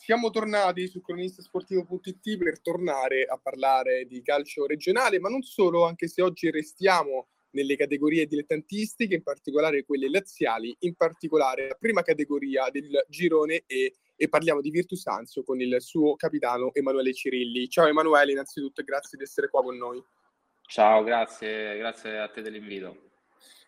siamo tornati su cronistasportivo.it per tornare a parlare di calcio regionale, ma non solo, anche se oggi restiamo nelle categorie dilettantistiche, in particolare quelle laziali, in particolare la prima categoria del girone E e parliamo di Virtus Anzio con il suo capitano Emanuele Cirilli. Ciao Emanuele, innanzitutto grazie di essere qua con noi. Ciao, grazie, grazie a te dell'invito.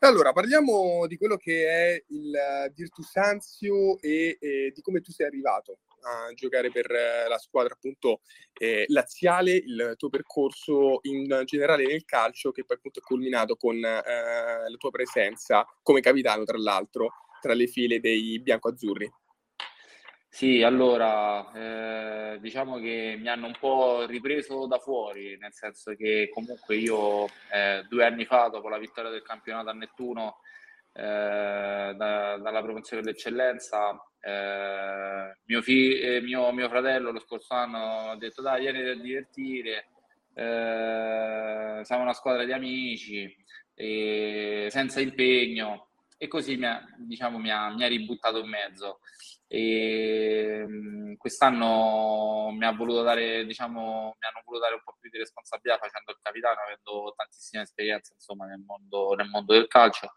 Allora, parliamo di quello che è il Virtus Anzio e, e di come tu sei arrivato a giocare per eh, la squadra appunto eh, laziale, il tuo percorso in generale nel calcio che poi appunto è culminato con eh, la tua presenza come capitano tra l'altro tra le file dei bianco-azzurri. Sì, allora, eh, diciamo che mi hanno un po' ripreso da fuori, nel senso che comunque io eh, due anni fa, dopo la vittoria del campionato a Nettuno, eh, da, dalla promozione dell'eccellenza, eh, mio, fi- eh, mio, mio, fratello lo scorso anno ha detto dai, vieni a divertire, eh, siamo una squadra di amici, senza impegno, e così mi ha, diciamo, mi ha, mi ha ributtato in mezzo. E, mm, quest'anno mi, ha voluto dare, diciamo, mi hanno voluto dare un po' più di responsabilità facendo il capitano, avendo tantissime esperienze insomma, nel, mondo, nel mondo del calcio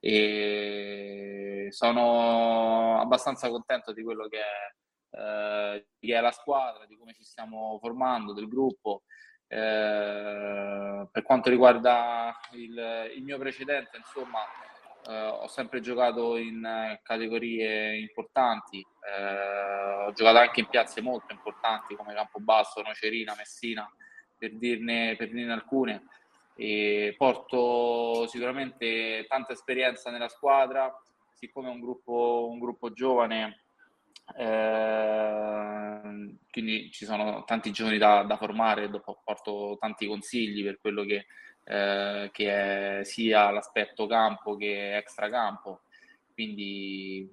e sono abbastanza contento di quello che è, eh, che è la squadra, di come ci stiamo formando, del gruppo. Eh, per quanto riguarda il, il mio precedente, insomma, eh, ho sempre giocato in categorie importanti, eh, ho giocato anche in piazze molto importanti come Campobasso, Nocerina, Messina, per dirne, per dirne alcune. E porto sicuramente tanta esperienza nella squadra, siccome è un gruppo, un gruppo giovane, eh, quindi ci sono tanti giovani da, da formare, dopo porto tanti consigli per quello che eh, che è sia l'aspetto campo che extracampo. Quindi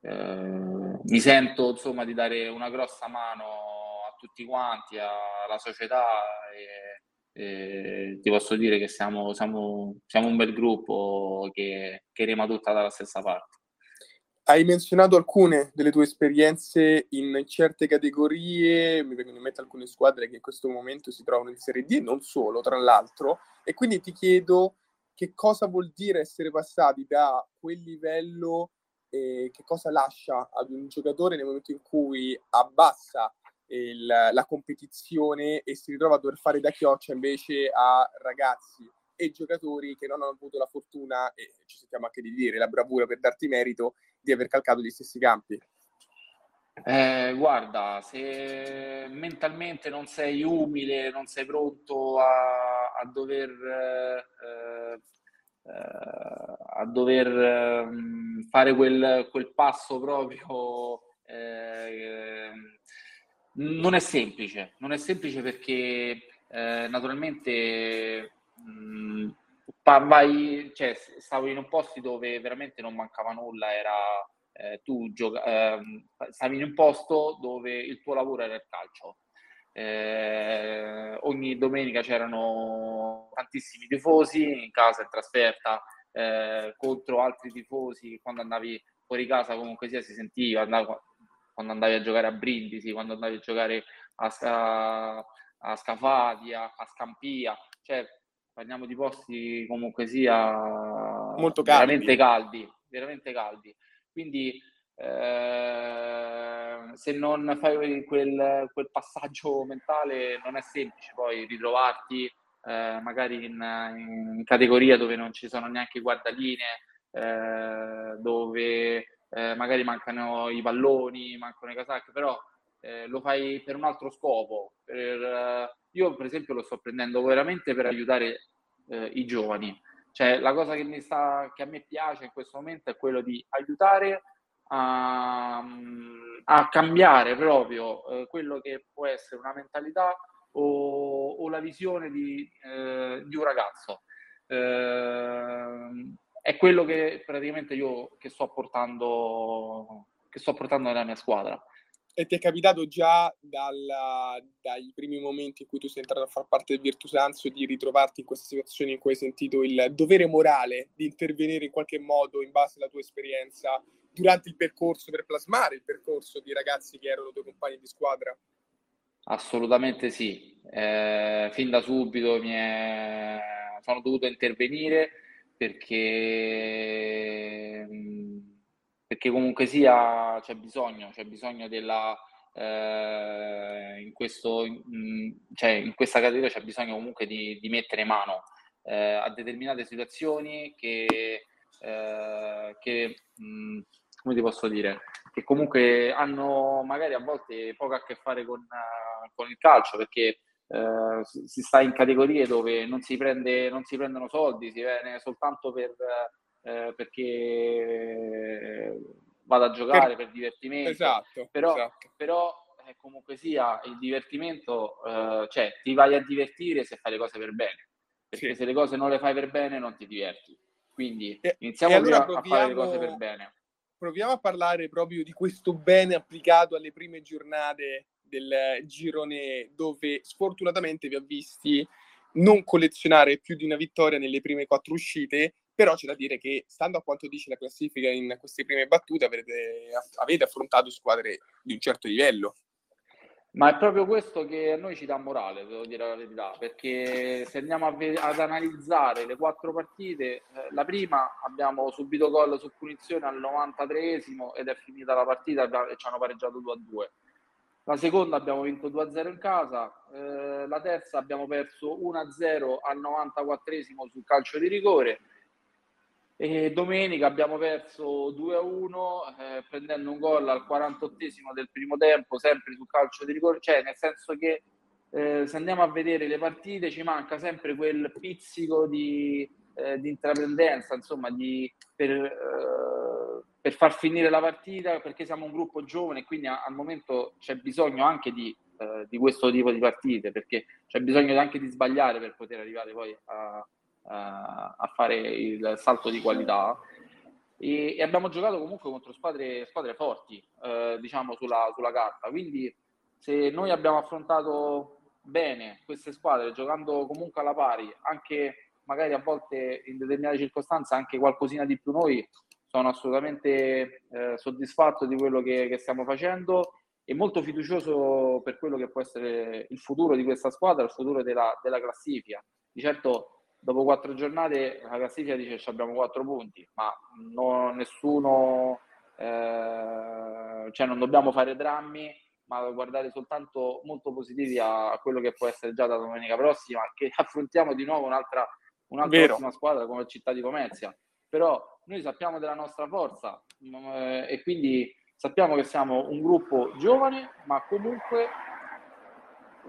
eh, mi sento insomma di dare una grossa mano a tutti quanti, alla società e, e ti posso dire che siamo, siamo, siamo un bel gruppo che, che rema tutta dalla stessa parte. Hai menzionato alcune delle tue esperienze in certe categorie, mi vengono in mente alcune squadre che in questo momento si trovano in Serie D e non solo, tra l'altro, e quindi ti chiedo che cosa vuol dire essere passati da quel livello e che cosa lascia ad un giocatore nel momento in cui abbassa il, la competizione e si ritrova a dover fare da chioccia invece a ragazzi e giocatori che non hanno avuto la fortuna, e ci sentiamo anche di dire, la bravura per darti merito, di aver calcato gli stessi campi? Eh, guarda, se mentalmente non sei umile, non sei pronto a, a dover, eh, eh, a dover ehm, fare quel, quel, passo proprio, eh, non è semplice. Non è semplice perché eh, naturalmente mh, mm, vai, cioè, stavo in un posto dove veramente non mancava nulla, era eh, tu gioca- eh, stavi in un posto dove il tuo lavoro era il calcio. Eh, ogni domenica c'erano tantissimi tifosi in casa in trasferta eh, contro altri tifosi quando andavi fuori casa comunque sia si sentiva andavo, quando andavi a giocare a Brindisi quando andavi a giocare a, a, a Scafadia a Scampia cioè parliamo di posti comunque sia molto caldi. veramente caldi, veramente caldi. Quindi eh, se non fai quel, quel, passaggio mentale non è semplice poi ritrovarti eh, magari in, in, categoria dove non ci sono neanche guardaline, eh, dove eh, magari mancano i palloni, mancano i casacche, però eh, lo fai per un altro scopo. Per, io per esempio lo sto prendendo veramente per aiutare eh, i giovani. Cioè, la cosa che, sta, che a me piace in questo momento è quello di aiutare a, a cambiare proprio eh, quello che può essere una mentalità o, o la visione di, eh, di un ragazzo. Eh, è quello che praticamente io che sto portando, che sto portando nella mia squadra. E ti è capitato già dalla, dai primi momenti in cui tu sei entrato a far parte del Virtus Anzio di ritrovarti in questa situazione in cui hai sentito il dovere morale di intervenire in qualche modo in base alla tua esperienza durante il percorso per plasmare il percorso di ragazzi che erano tuoi compagni di squadra? Assolutamente sì, eh, fin da subito mi è... sono dovuto intervenire perché, perché comunque sia c'è bisogno, c'è bisogno della, eh, in, questo, in, cioè in questa categoria c'è bisogno comunque di, di mettere mano eh, a determinate situazioni che, eh, che mh, come ti posso dire, che comunque hanno magari a volte poco a che fare con, uh, con il calcio perché uh, si sta in categorie dove non si, prende, non si prendono soldi, si viene soltanto per, uh, perché vado a giocare per, per divertimento. Esatto. Però, esatto. però eh, comunque sia il divertimento, cioè ti vai a divertire se fai le cose per bene, perché sì. se le cose non le fai per bene non ti diverti. Quindi iniziamo e allora a fare le cose per bene proviamo a parlare proprio di questo bene applicato alle prime giornate del girone dove sfortunatamente vi ho visti non collezionare più di una vittoria nelle prime quattro uscite, però c'è da dire che, stando a quanto dice la classifica in queste prime battute, avete, avete affrontato squadre di un certo livello. Ma è proprio questo che a noi ci dà morale, devo dire la verità, perché se andiamo ve- ad analizzare le quattro partite, eh, la prima abbiamo subito gol su punizione al 93esimo ed è finita la partita e ci hanno pareggiato 2-2. La seconda abbiamo vinto 2-0 in casa, eh, la terza abbiamo perso 1-0 al 94esimo sul calcio di rigore. E domenica abbiamo perso 2-1 eh, prendendo un gol al 48esimo del primo tempo, sempre sul calcio di rigore, cioè nel senso che eh, se andiamo a vedere le partite ci manca sempre quel pizzico di, eh, di intraprendenza, insomma, di, per, eh, per, far finire la partita, perché siamo un gruppo giovane quindi a, al momento c'è bisogno anche di, eh, di questo tipo di partite, perché c'è bisogno anche di sbagliare per poter arrivare poi a a fare il salto di qualità e, e, abbiamo giocato comunque contro squadre, squadre forti, eh, diciamo, sulla, sulla, carta. Quindi se noi abbiamo affrontato bene queste squadre, giocando comunque alla pari, anche magari a volte in determinate circostanze anche qualcosina di più noi, sono assolutamente eh, soddisfatto di quello che, che stiamo facendo e molto fiducioso per quello che può essere il futuro di questa squadra, il futuro della, della classifica. Di certo dopo quattro giornate la classifica dice che abbiamo quattro punti, ma no, nessuno, eh, cioè non dobbiamo fare drammi, ma guardare soltanto molto positivi a, a, quello che può essere già da domenica prossima, che affrontiamo di nuovo un'altra, un'altra squadra come Città di Pomezia. Però noi sappiamo della nostra forza eh, e quindi sappiamo che siamo un gruppo giovane, ma comunque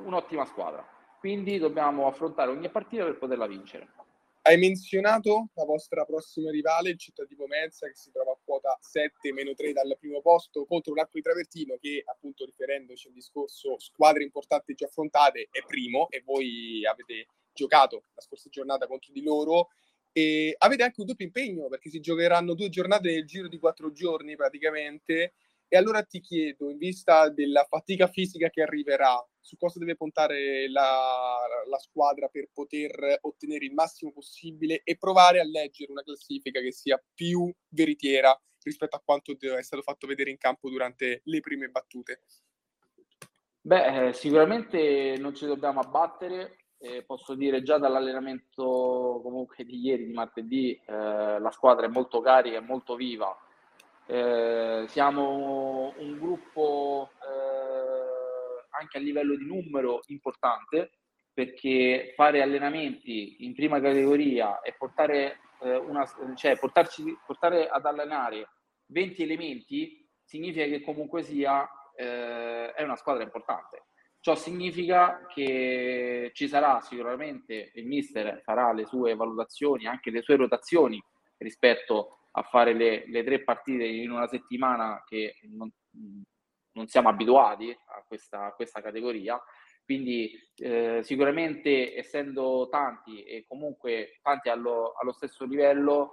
un'ottima squadra. Quindi dobbiamo affrontare ogni partita per poterla vincere. Hai menzionato la vostra prossima rivale, il Città di Pomezia, che si trova a quota 7 meno 3 dal primo posto contro l'Arco di Travertino, che appunto riferendoci al discorso squadre importanti già affrontate è primo e voi avete giocato la scorsa giornata contro di loro e avete anche un doppio impegno perché si giocheranno due giornate nel giro di quattro giorni praticamente e allora ti chiedo, in vista della fatica fisica che arriverà, su cosa deve puntare la, la, squadra per poter ottenere il massimo possibile e provare a leggere una classifica che sia più veritiera rispetto a quanto è stato fatto vedere in campo durante le prime battute? Beh, eh, sicuramente non ci dobbiamo abbattere. Eh, posso dire già dall'allenamento comunque di ieri, di martedì, eh, la squadra è molto carica, è molto viva eh, siamo un gruppo eh, anche a livello di numero importante perché fare allenamenti in prima categoria e portare, eh, una, cioè portarci, portare ad allenare 20 elementi significa che comunque sia eh, è una squadra importante. Ciò significa che ci sarà sicuramente, il mister farà le sue valutazioni, anche le sue rotazioni rispetto a fare le, le tre partite in una settimana che non, non siamo abituati a questa, a questa categoria. Quindi eh, sicuramente essendo tanti e comunque tanti allo, allo stesso livello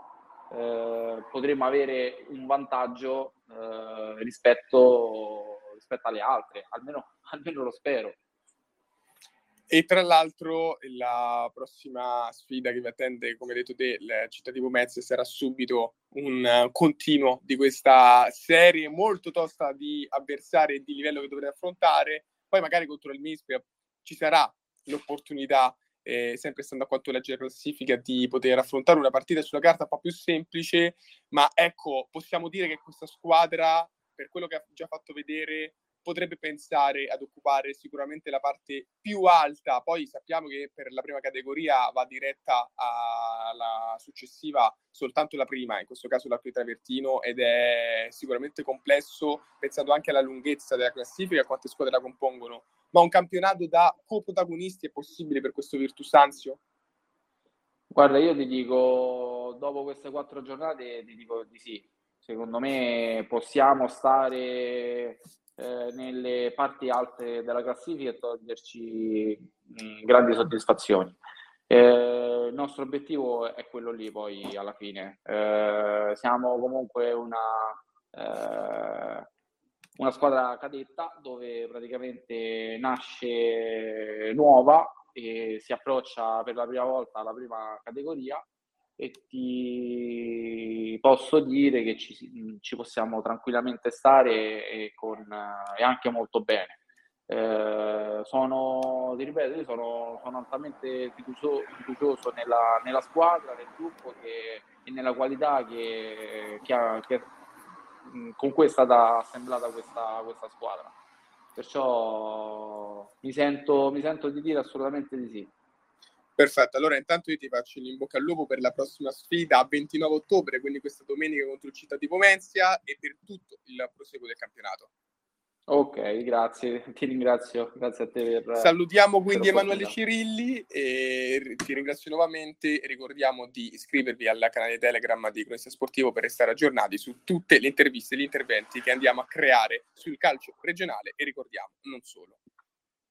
eh, potremmo avere un vantaggio eh, rispetto, rispetto alle altre, almeno, almeno lo spero. E tra l'altro la prossima sfida che vi attende, come detto te, il Cittadino Metz sarà subito un continuo di questa serie molto tosta di avversari e di livello che dovrete affrontare. Poi magari contro il Mispia ci sarà l'opportunità, eh, sempre stando a quanto legge la classifica, di poter affrontare una partita sulla carta un po' più semplice, ma ecco, possiamo dire che questa squadra, per quello che ha già fatto vedere, potrebbe pensare ad occupare sicuramente la parte più alta, poi sappiamo che per la prima categoria va diretta alla successiva soltanto la prima, in questo caso l'arco di travertino, ed è sicuramente complesso pensando anche alla lunghezza della classifica, a quante squadre la compongono, ma un campionato da coprotagonisti è possibile per questo Virtus Anzio? Guarda, io ti dico, dopo queste quattro giornate, ti dico di sì. Secondo me possiamo stare eh, nelle parti alte della classifica e toglierci mh, mm, grandi soddisfazioni. Eh, il nostro obiettivo è quello lì poi alla fine. Eh, siamo comunque una, eh, una squadra cadetta dove praticamente nasce nuova e si approccia per la prima volta alla prima categoria e ti posso dire che ci, ci possiamo tranquillamente stare e, con, e anche molto bene. Eh, sono, ti ripeto, io sono, sono altamente fiducioso, nella, nella, squadra, nel gruppo che, e nella qualità che, che, ha, che con cui è stata assemblata questa, questa squadra. Perciò mi sento, mi sento di dire assolutamente di sì. Perfetto, allora intanto io ti faccio in bocca al lupo per la prossima sfida a 29 ottobre, quindi questa domenica contro il Città di Pomenzia e per tutto il proseguo del campionato. Ok, grazie, ti ringrazio, grazie a te per... Salutiamo quindi Emanuele Cirilli e ti ringrazio nuovamente e ricordiamo di iscrivervi al canale Telegram di Cronista Sportivo per restare aggiornati su tutte le interviste e gli interventi che andiamo a creare sul calcio regionale e ricordiamo, non solo.